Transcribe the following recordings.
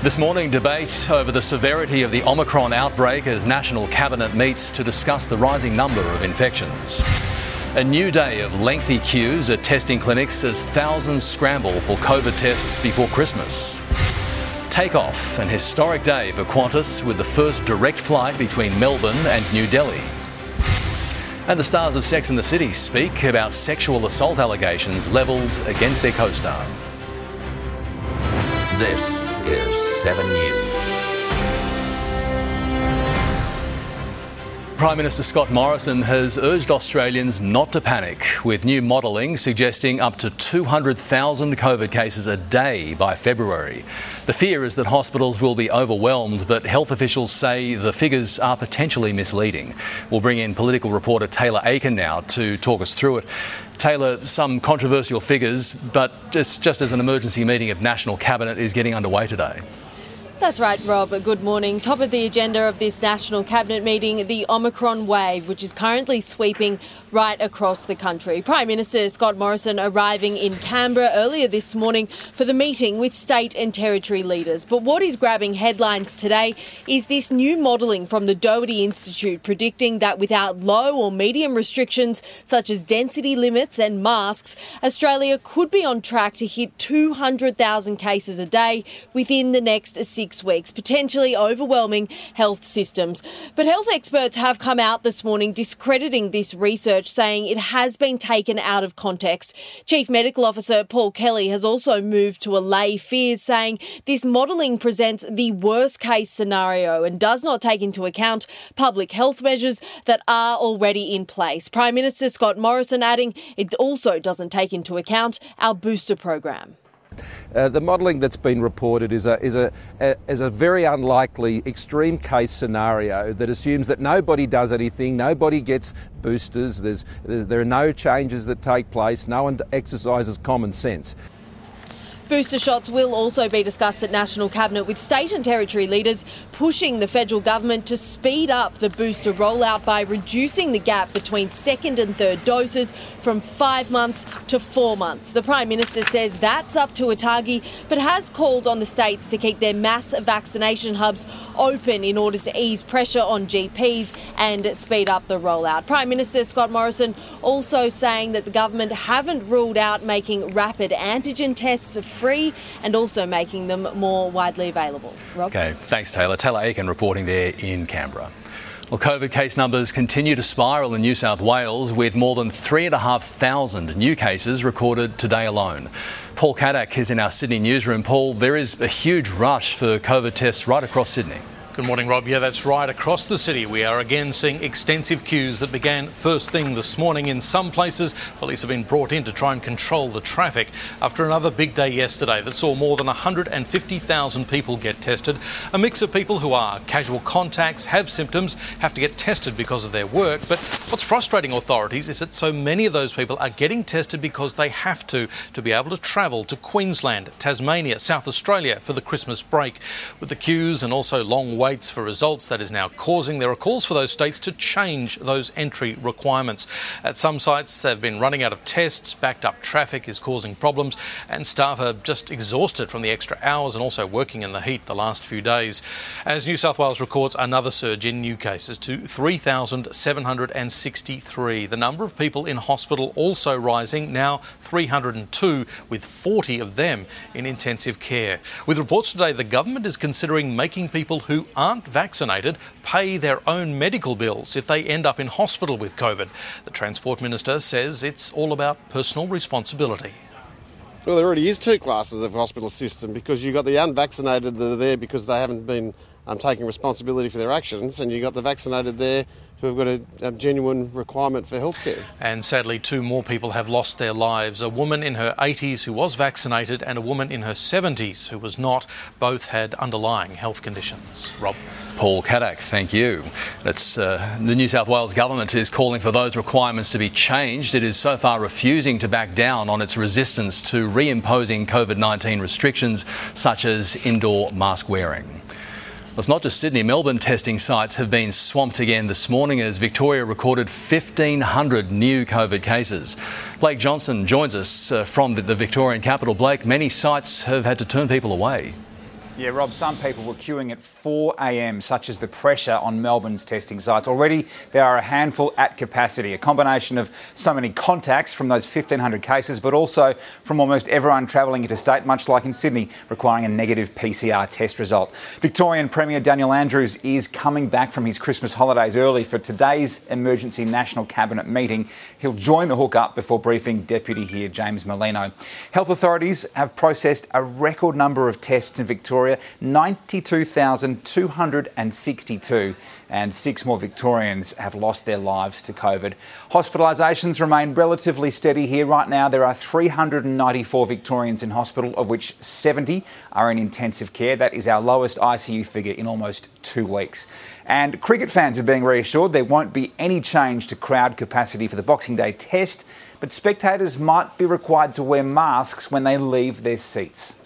This morning, debate over the severity of the Omicron outbreak as National Cabinet meets to discuss the rising number of infections. A new day of lengthy queues at testing clinics as thousands scramble for COVID tests before Christmas. Takeoff, an historic day for Qantas with the first direct flight between Melbourne and New Delhi. And the stars of Sex and the City speak about sexual assault allegations levelled against their co star. This is 7 News. Prime Minister Scott Morrison has urged Australians not to panic, with new modelling suggesting up to 200,000 COVID cases a day by February. The fear is that hospitals will be overwhelmed, but health officials say the figures are potentially misleading. We'll bring in political reporter Taylor Aiken now to talk us through it. Taylor, some controversial figures, but just, just as an emergency meeting of National Cabinet is getting underway today. That's right, Rob. Good morning. Top of the agenda of this National Cabinet meeting, the Omicron wave, which is currently sweeping right across the country. Prime Minister Scott Morrison arriving in Canberra earlier this morning for the meeting with state and territory leaders. But what is grabbing headlines today is this new modelling from the Doherty Institute predicting that without low or medium restrictions such as density limits and masks, Australia could be on track to hit 200,000 cases a day within the next six weeks, potentially overwhelming health systems. But health experts have come out this morning discrediting this research, saying it has been taken out of context. Chief Medical Officer Paul Kelly has also moved to allay fears, saying this modelling presents the worst case scenario and does not take into account public health measures that are already in place. Prime Minister Scott Morrison adding it also doesn't take into account our booster program. Uh, the modelling that's been reported is a, is, a, a, is a very unlikely extreme case scenario that assumes that nobody does anything, nobody gets boosters, there's, there's, there are no changes that take place, no one exercises common sense. Booster shots will also be discussed at National Cabinet with state and territory leaders pushing the federal government to speed up the booster rollout by reducing the gap between second and third doses from five months to four months. The Prime Minister says that's up to ATAGI, but has called on the states to keep their mass vaccination hubs open in order to ease pressure on GPs and speed up the rollout. Prime Minister Scott Morrison also saying that the government haven't ruled out making rapid antigen tests free and also making them more widely available. Rob? Okay, thanks, Taylor. Taylor Aiken reporting there in Canberra. Well, COVID case numbers continue to spiral in New South Wales with more than 3,500 new cases recorded today alone. Paul Kadak is in our Sydney newsroom. Paul, there is a huge rush for COVID tests right across Sydney. Good morning, Rob. Yeah, that's right. Across the city, we are again seeing extensive queues that began first thing this morning. In some places, police have been brought in to try and control the traffic after another big day yesterday that saw more than 150,000 people get tested. A mix of people who are casual contacts, have symptoms, have to get tested because of their work. But what's frustrating authorities is that so many of those people are getting tested because they have to to be able to travel to Queensland, Tasmania, South Australia for the Christmas break. With the queues and also long waits waits for results. That is now causing there are calls for those states to change those entry requirements. At some sites, they've been running out of tests, backed up traffic is causing problems, and staff are just exhausted from the extra hours and also working in the heat the last few days. As New South Wales records another surge in new cases to 3,763. The number of people in hospital also rising, now 302, with 40 of them in intensive care. With reports today, the government is considering making people who aren't vaccinated pay their own medical bills if they end up in hospital with COVID. The Transport Minister says it's all about personal responsibility. Well, there already is two classes of hospital system because you've got the unvaccinated that are there because they haven't been um, taking responsibility for their actions, and you've got the vaccinated there who have got a, a, genuine requirement for healthcare. And sadly, two more people have lost their lives. A woman in her 80s who was vaccinated and a woman in her 70s who was not. Both had underlying health conditions. Rob. Paul Kadak, thank you. That's, uh, the New South Wales government is calling for those requirements to be changed. It is so far refusing to back down on its resistance to reimposing COVID 19 restrictions such as indoor mask wearing. It's not just Sydney, Melbourne testing sites have been swamped again this morning as Victoria recorded 1,500 new COVID cases. Blake Johnson joins us uh, from the Victorian capital. Blake, many sites have had to turn people away. Yeah, Rob, some people were queuing at 4 a.m., such as the pressure on Melbourne's testing sites. Already, there are a handful at capacity, a combination of so many contacts from those 1,500 cases, but also from almost everyone travelling interstate, much like in Sydney, requiring a negative PCR test result. Victorian Premier Daniel Andrews is coming back from his Christmas holidays early for today's emergency National Cabinet meeting. He'll join the hook up before briefing Deputy here James Merlino. Health authorities have processed a record number of tests in Victoria Victoria, 92,262 and six more Victorians have lost their lives to COVID. Hospitalisations remain relatively steady here. Right now, there are 394 Victorians in hospital, of which 70 are in intensive care. That is our lowest ICU figure in almost two weeks. And cricket fans are being reassured there won't be any change to crowd capacity for the Boxing Day test, but spectators might be required to wear masks when they leave their seats.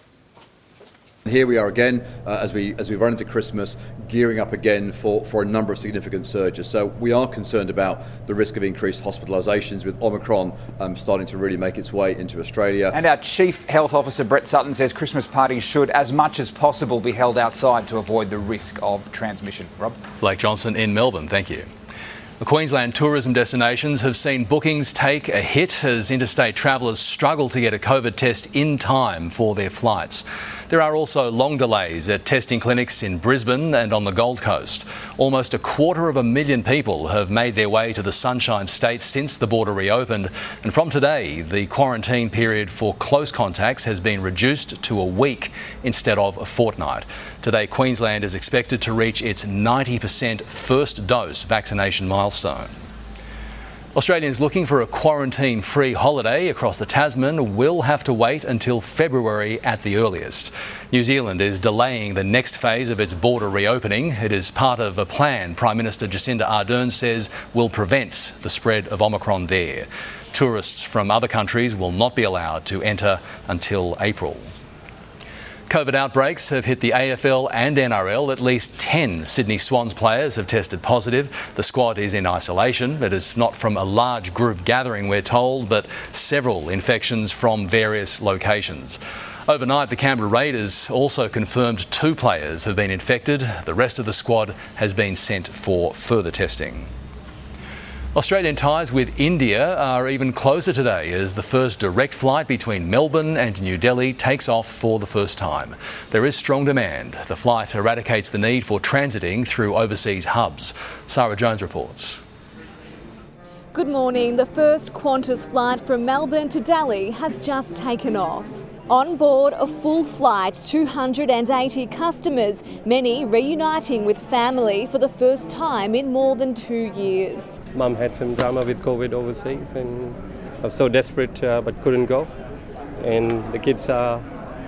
Here we are again uh, as we as we run into Christmas, gearing up again for, for a number of significant surges. So we are concerned about the risk of increased hospitalisations with Omicron um, starting to really make its way into Australia. And our Chief Health Officer Brett Sutton says Christmas parties should, as much as possible, be held outside to avoid the risk of transmission. Rob, Blake Johnson in Melbourne. Thank you. The Queensland tourism destinations have seen bookings take a hit as interstate travellers struggle to get a COVID test in time for their flights. There are also long delays at testing clinics in Brisbane and on the Gold Coast. Almost a quarter of a million people have made their way to the Sunshine State since the border reopened. And from today, the quarantine period for close contacts has been reduced to a week instead of a fortnight. Today, Queensland is expected to reach its 90% first dose vaccination milestone. Australians looking for a quarantine free holiday across the Tasman will have to wait until February at the earliest. New Zealand is delaying the next phase of its border reopening. It is part of a plan Prime Minister Jacinda Ardern says will prevent the spread of Omicron there. Tourists from other countries will not be allowed to enter until April. COVID outbreaks have hit the AFL and NRL. At least 10 Sydney Swans players have tested positive. The squad is in isolation. It is not from a large group gathering, we're told, but several infections from various locations. Overnight, the Canberra Raiders also confirmed two players have been infected. The rest of the squad has been sent for further testing. Australian ties with India are even closer today as the first direct flight between Melbourne and New Delhi takes off for the first time. There is strong demand. The flight eradicates the need for transiting through overseas hubs. Sarah Jones reports. Good morning. The first Qantas flight from Melbourne to Delhi has just taken off. On board a full flight, 280 customers, many reuniting with family for the first time in more than two years. Mum had some drama with COVID overseas and I was so desperate uh, but couldn't go. And the kids are,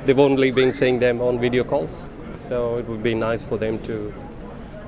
they've only been seeing them on video calls, so it would be nice for them to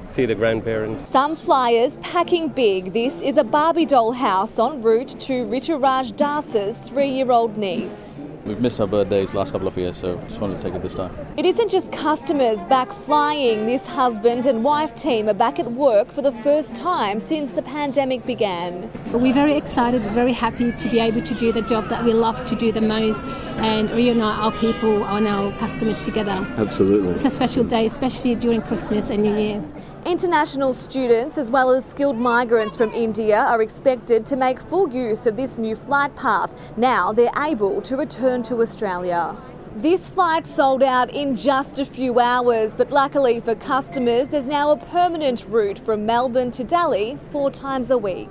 see the grandparents. Some flyers packing big. This is a Barbie doll house en route to Rituraj Das's three year old niece. We've missed our birthdays last couple of years, so just wanted to take it this time. It isn't just customers back flying. This husband and wife team are back at work for the first time since the pandemic began. We're very excited, we're very happy to be able to do the job that we love to do the most and reunite our people and our customers together. Absolutely. It's a special day, especially during Christmas and New Year. International students, as well as skilled migrants from India, are expected to make full use of this new flight path. Now they're able to return to Australia. This flight sold out in just a few hours, but luckily for customers, there's now a permanent route from Melbourne to Delhi four times a week.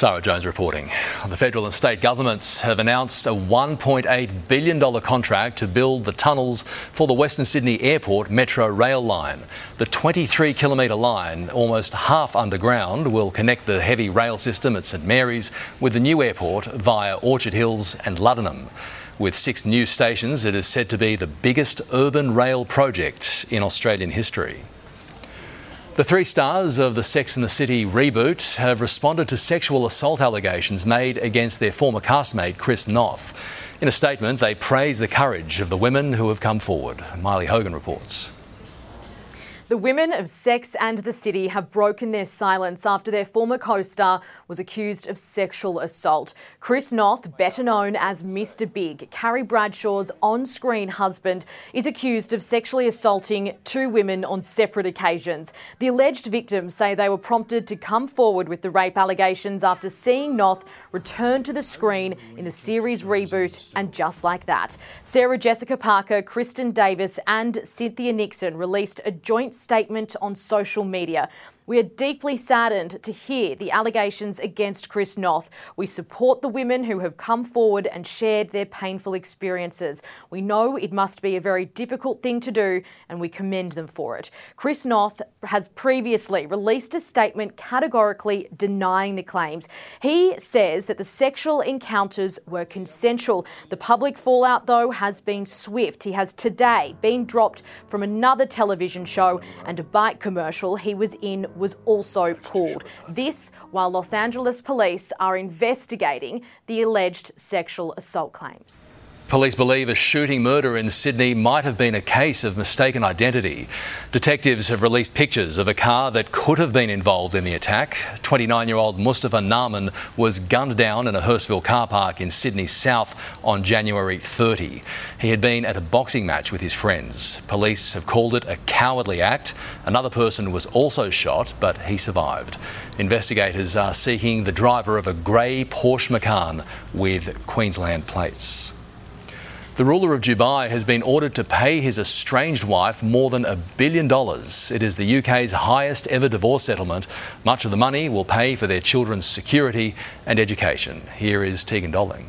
Sarah Jones reporting. The federal and state governments have announced a $1.8 billion contract to build the tunnels for the Western Sydney Airport Metro Rail line. The 23 kilometre line, almost half underground, will connect the heavy rail system at St Mary's with the new airport via Orchard Hills and Luddenham. With six new stations, it is said to be the biggest urban rail project in Australian history. The three stars of the Sex and the City reboot have responded to sexual assault allegations made against their former castmate Chris Noth. In a statement, they praise the courage of the women who have come forward. Miley Hogan reports. The women of Sex and the City have broken their silence after their former co star was accused of sexual assault. Chris Noth, better known as Mr. Big, Carrie Bradshaw's on screen husband, is accused of sexually assaulting two women on separate occasions. The alleged victims say they were prompted to come forward with the rape allegations after seeing Noth return to the screen in the series reboot, and just like that. Sarah Jessica Parker, Kristin Davis, and Cynthia Nixon released a joint statement on social media. We are deeply saddened to hear the allegations against Chris Noth. We support the women who have come forward and shared their painful experiences. We know it must be a very difficult thing to do and we commend them for it. Chris Noth has previously released a statement categorically denying the claims. He says that the sexual encounters were consensual. The public fallout, though, has been swift. He has today been dropped from another television show and a bike commercial he was in was also pulled. This while Los Angeles police are investigating the alleged sexual assault claims. Police believe a shooting murder in Sydney might have been a case of mistaken identity. Detectives have released pictures of a car that could have been involved in the attack. 29 year old Mustafa Naaman was gunned down in a Hurstville car park in Sydney South on January 30. He had been at a boxing match with his friends. Police have called it a cowardly act. Another person was also shot, but he survived. Investigators are seeking the driver of a grey Porsche Macan with Queensland plates. The ruler of Dubai has been ordered to pay his estranged wife more than a billion dollars. It is the UK's highest ever divorce settlement. Much of the money will pay for their children's security and education. Here is Tegan Dolling.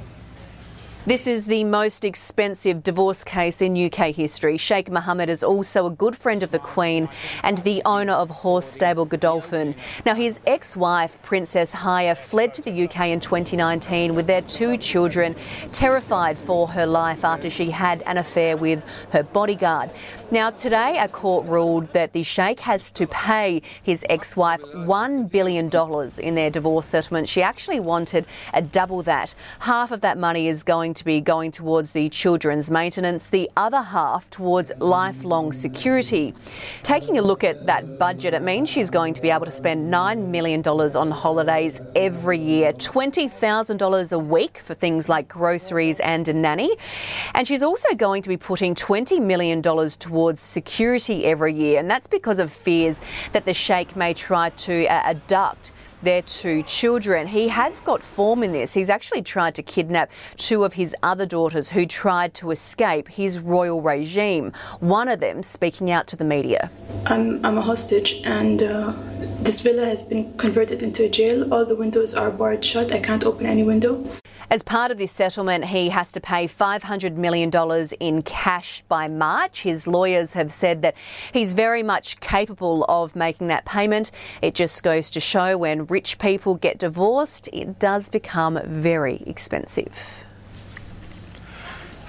This is the most expensive divorce case in UK history. Sheikh Mohammed is also a good friend of the Queen and the owner of horse stable Godolphin. Now, his ex wife, Princess Haya, fled to the UK in 2019 with their two children, terrified for her life after she had an affair with her bodyguard. Now, today, a court ruled that the Sheikh has to pay his ex wife $1 billion in their divorce settlement. She actually wanted a double that. Half of that money is going to be going towards the children's maintenance, the other half towards lifelong security. Taking a look at that budget, it means she's going to be able to spend $9 million on holidays every year, $20,000 a week for things like groceries and a nanny. And she's also going to be putting $20 million towards security every year, and that's because of fears that the Sheikh may try to uh, abduct their two children. He has got form in this. He's actually tried to kidnap two of his other daughters who tried to escape his royal regime. One of them speaking out to the media. I'm, I'm a hostage, and uh, this villa has been converted into a jail. All the windows are barred shut. I can't open any window. As part of this settlement, he has to pay $500 million in cash by March. His lawyers have said that he's very much capable of making that payment. It just goes to show when rich people get divorced, it does become very expensive.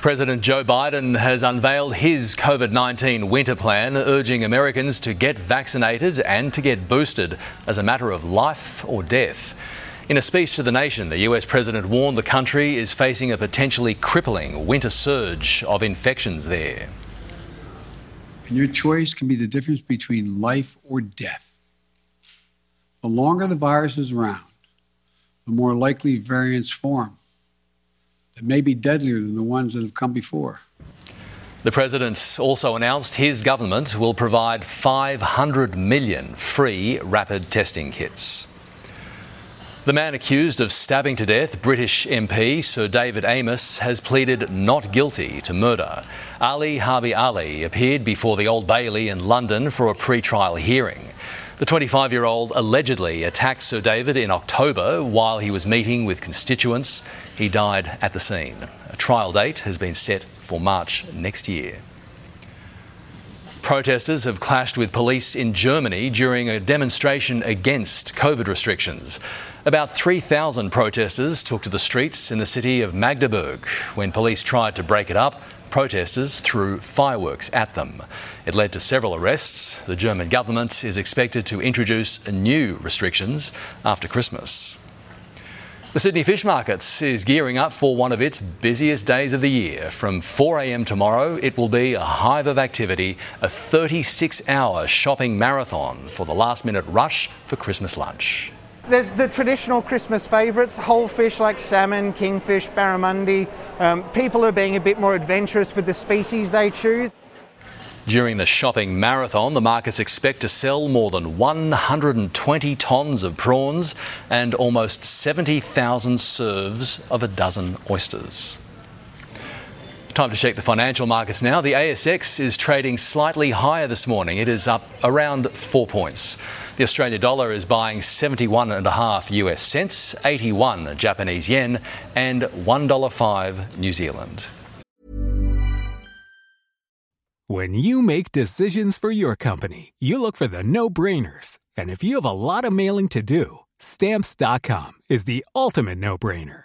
President Joe Biden has unveiled his COVID 19 winter plan, urging Americans to get vaccinated and to get boosted as a matter of life or death. In a speech to the nation, the US president warned the country is facing a potentially crippling winter surge of infections there. And your choice can be the difference between life or death. The longer the virus is around, the more likely variants form that may be deadlier than the ones that have come before. The president also announced his government will provide 500 million free rapid testing kits. The man accused of stabbing to death British MP Sir David Amess has pleaded not guilty to murder. Ali Harbi Ali appeared before the Old Bailey in London for a pre-trial hearing. The 25 year old allegedly attacked Sir David in October while he was meeting with constituents. He died at the scene. A trial date has been set for March next year. Protesters have clashed with police in Germany during a demonstration against COVID restrictions. About 3,000 protesters took to the streets in the city of Magdeburg. When police tried to break it up, protesters threw fireworks at them. It led to several arrests. The German government is expected to introduce new restrictions after Christmas. The Sydney Fish Markets is gearing up for one of its busiest days of the year. From 4am tomorrow, it will be a hive of activity, a 36 hour shopping marathon for the last minute rush for Christmas lunch. There's the traditional Christmas favourites, whole fish like salmon, kingfish, barramundi. Um, people are being a bit more adventurous with the species they choose. During the shopping marathon, the markets expect to sell more than 120 tonnes of prawns and almost 70,000 serves of a dozen oysters. Time to check the financial markets now. The ASX is trading slightly higher this morning. It is up around four points. The Australian dollar is buying 71.5 US cents, 81 Japanese yen, and $1.05 New Zealand. When you make decisions for your company, you look for the no brainers. And if you have a lot of mailing to do, stamps.com is the ultimate no brainer.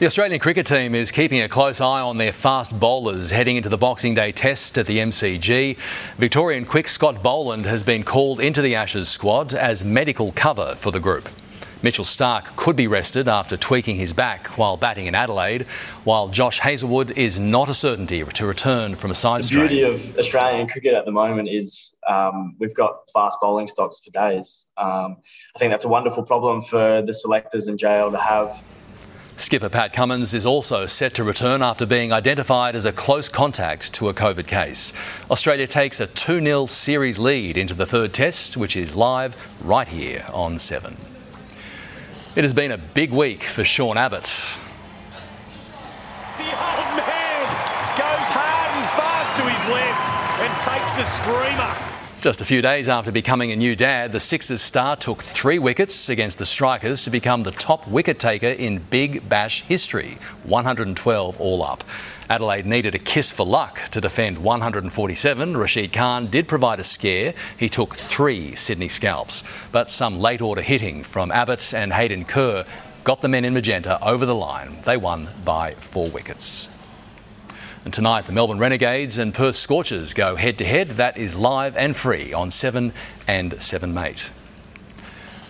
The Australian cricket team is keeping a close eye on their fast bowlers heading into the Boxing Day test at the MCG. Victorian quick Scott Boland has been called into the Ashes squad as medical cover for the group. Mitchell Starc could be rested after tweaking his back while batting in Adelaide, while Josh Hazlewood is not a certainty to return from a side strain. The beauty of Australian cricket at the moment is um, we've got fast bowling stocks for days. Um, I think that's a wonderful problem for the selectors and JL to have. Skipper Pat Cummins is also set to return after being identified as a close contact to a COVID case. Australia takes a 2 0 series lead into the third test, which is live right here on 7. It has been a big week for Sean Abbott. The old man goes hard and fast to his left and takes a screamer. Just a few days after becoming a new dad, the Sixers star took three wickets against the Strikers to become the top wicket taker in Big Bash history, 112 all up. Adelaide needed a kiss for luck to defend 147. Rashid Khan did provide a scare. He took three Sydney scalps. But some late order hitting from Abbott and Hayden Kerr got the men in magenta over the line. They won by four wickets. And tonight, the Melbourne Renegades and Perth Scorchers go head to head. That is live and free on 7 and 7 Mate.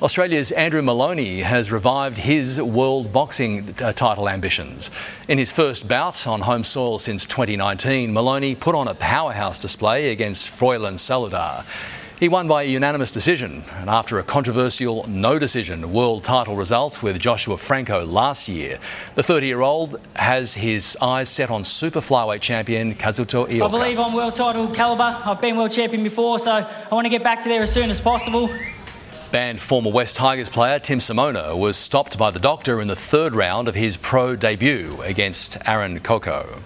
Australia's Andrew Moloney has revived his world boxing uh, title ambitions. In his first bout on home soil since 2019, Moloney put on a powerhouse display against Froilan Saludar. He won by a unanimous decision, and after a controversial no decision world title result with Joshua Franco last year, the 30 year old has his eyes set on super flyweight champion Kazuto Ioka. I believe I'm world title calibre. I've been world champion before, so I want to get back to there as soon as possible. Banned former West Tigers player Tim Simona was stopped by the doctor in the third round of his pro debut against Aaron Coco.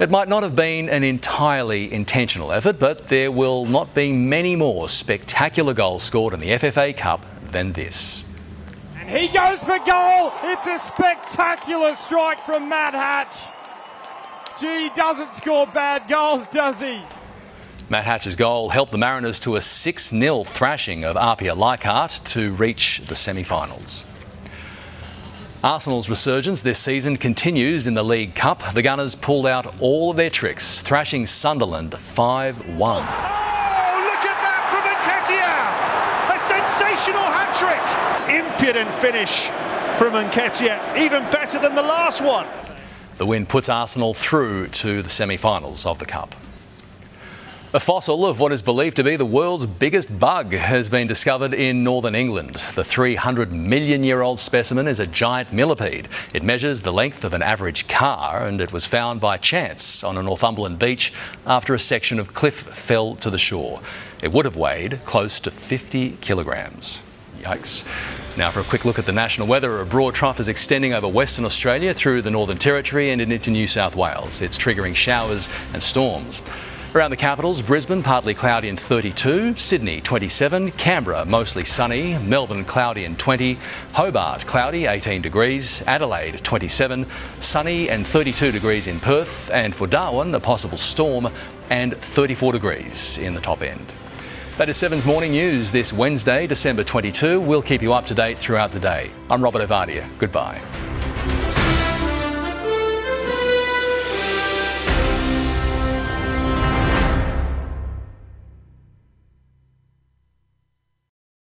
It might not have been an entirely intentional effort, but there will not be many more spectacular goals scored in the FFA Cup than this. And he goes for goal. It's a spectacular strike from Matt Hatch. Gee, he doesn't score bad goals, does he? Matt Hatch's goal helped the Mariners to a 6 0 thrashing of Apia Leichhardt to reach the semi finals. Arsenal's resurgence this season continues in the League Cup. The Gunners pulled out all of their tricks, thrashing Sunderland 5 1. Oh, look at that from Nketiah! A sensational hat trick! Impudent finish from Nketiah, even better than the last one. The win puts Arsenal through to the semi finals of the Cup. A fossil of what is believed to be the world's biggest bug has been discovered in northern England. The 300 million year old specimen is a giant millipede. It measures the length of an average car and it was found by chance on a Northumberland beach after a section of cliff fell to the shore. It would have weighed close to 50 kilograms. Yikes. Now, for a quick look at the national weather, a broad trough is extending over Western Australia through the Northern Territory and into New South Wales. It's triggering showers and storms. Around the capitals, Brisbane partly cloudy and 32, Sydney 27, Canberra mostly sunny, Melbourne cloudy and 20, Hobart cloudy 18 degrees, Adelaide 27, sunny and 32 degrees in Perth, and for Darwin a possible storm and 34 degrees in the top end. That is Seven's morning news this Wednesday, December 22. We'll keep you up to date throughout the day. I'm Robert Ovadia. Goodbye.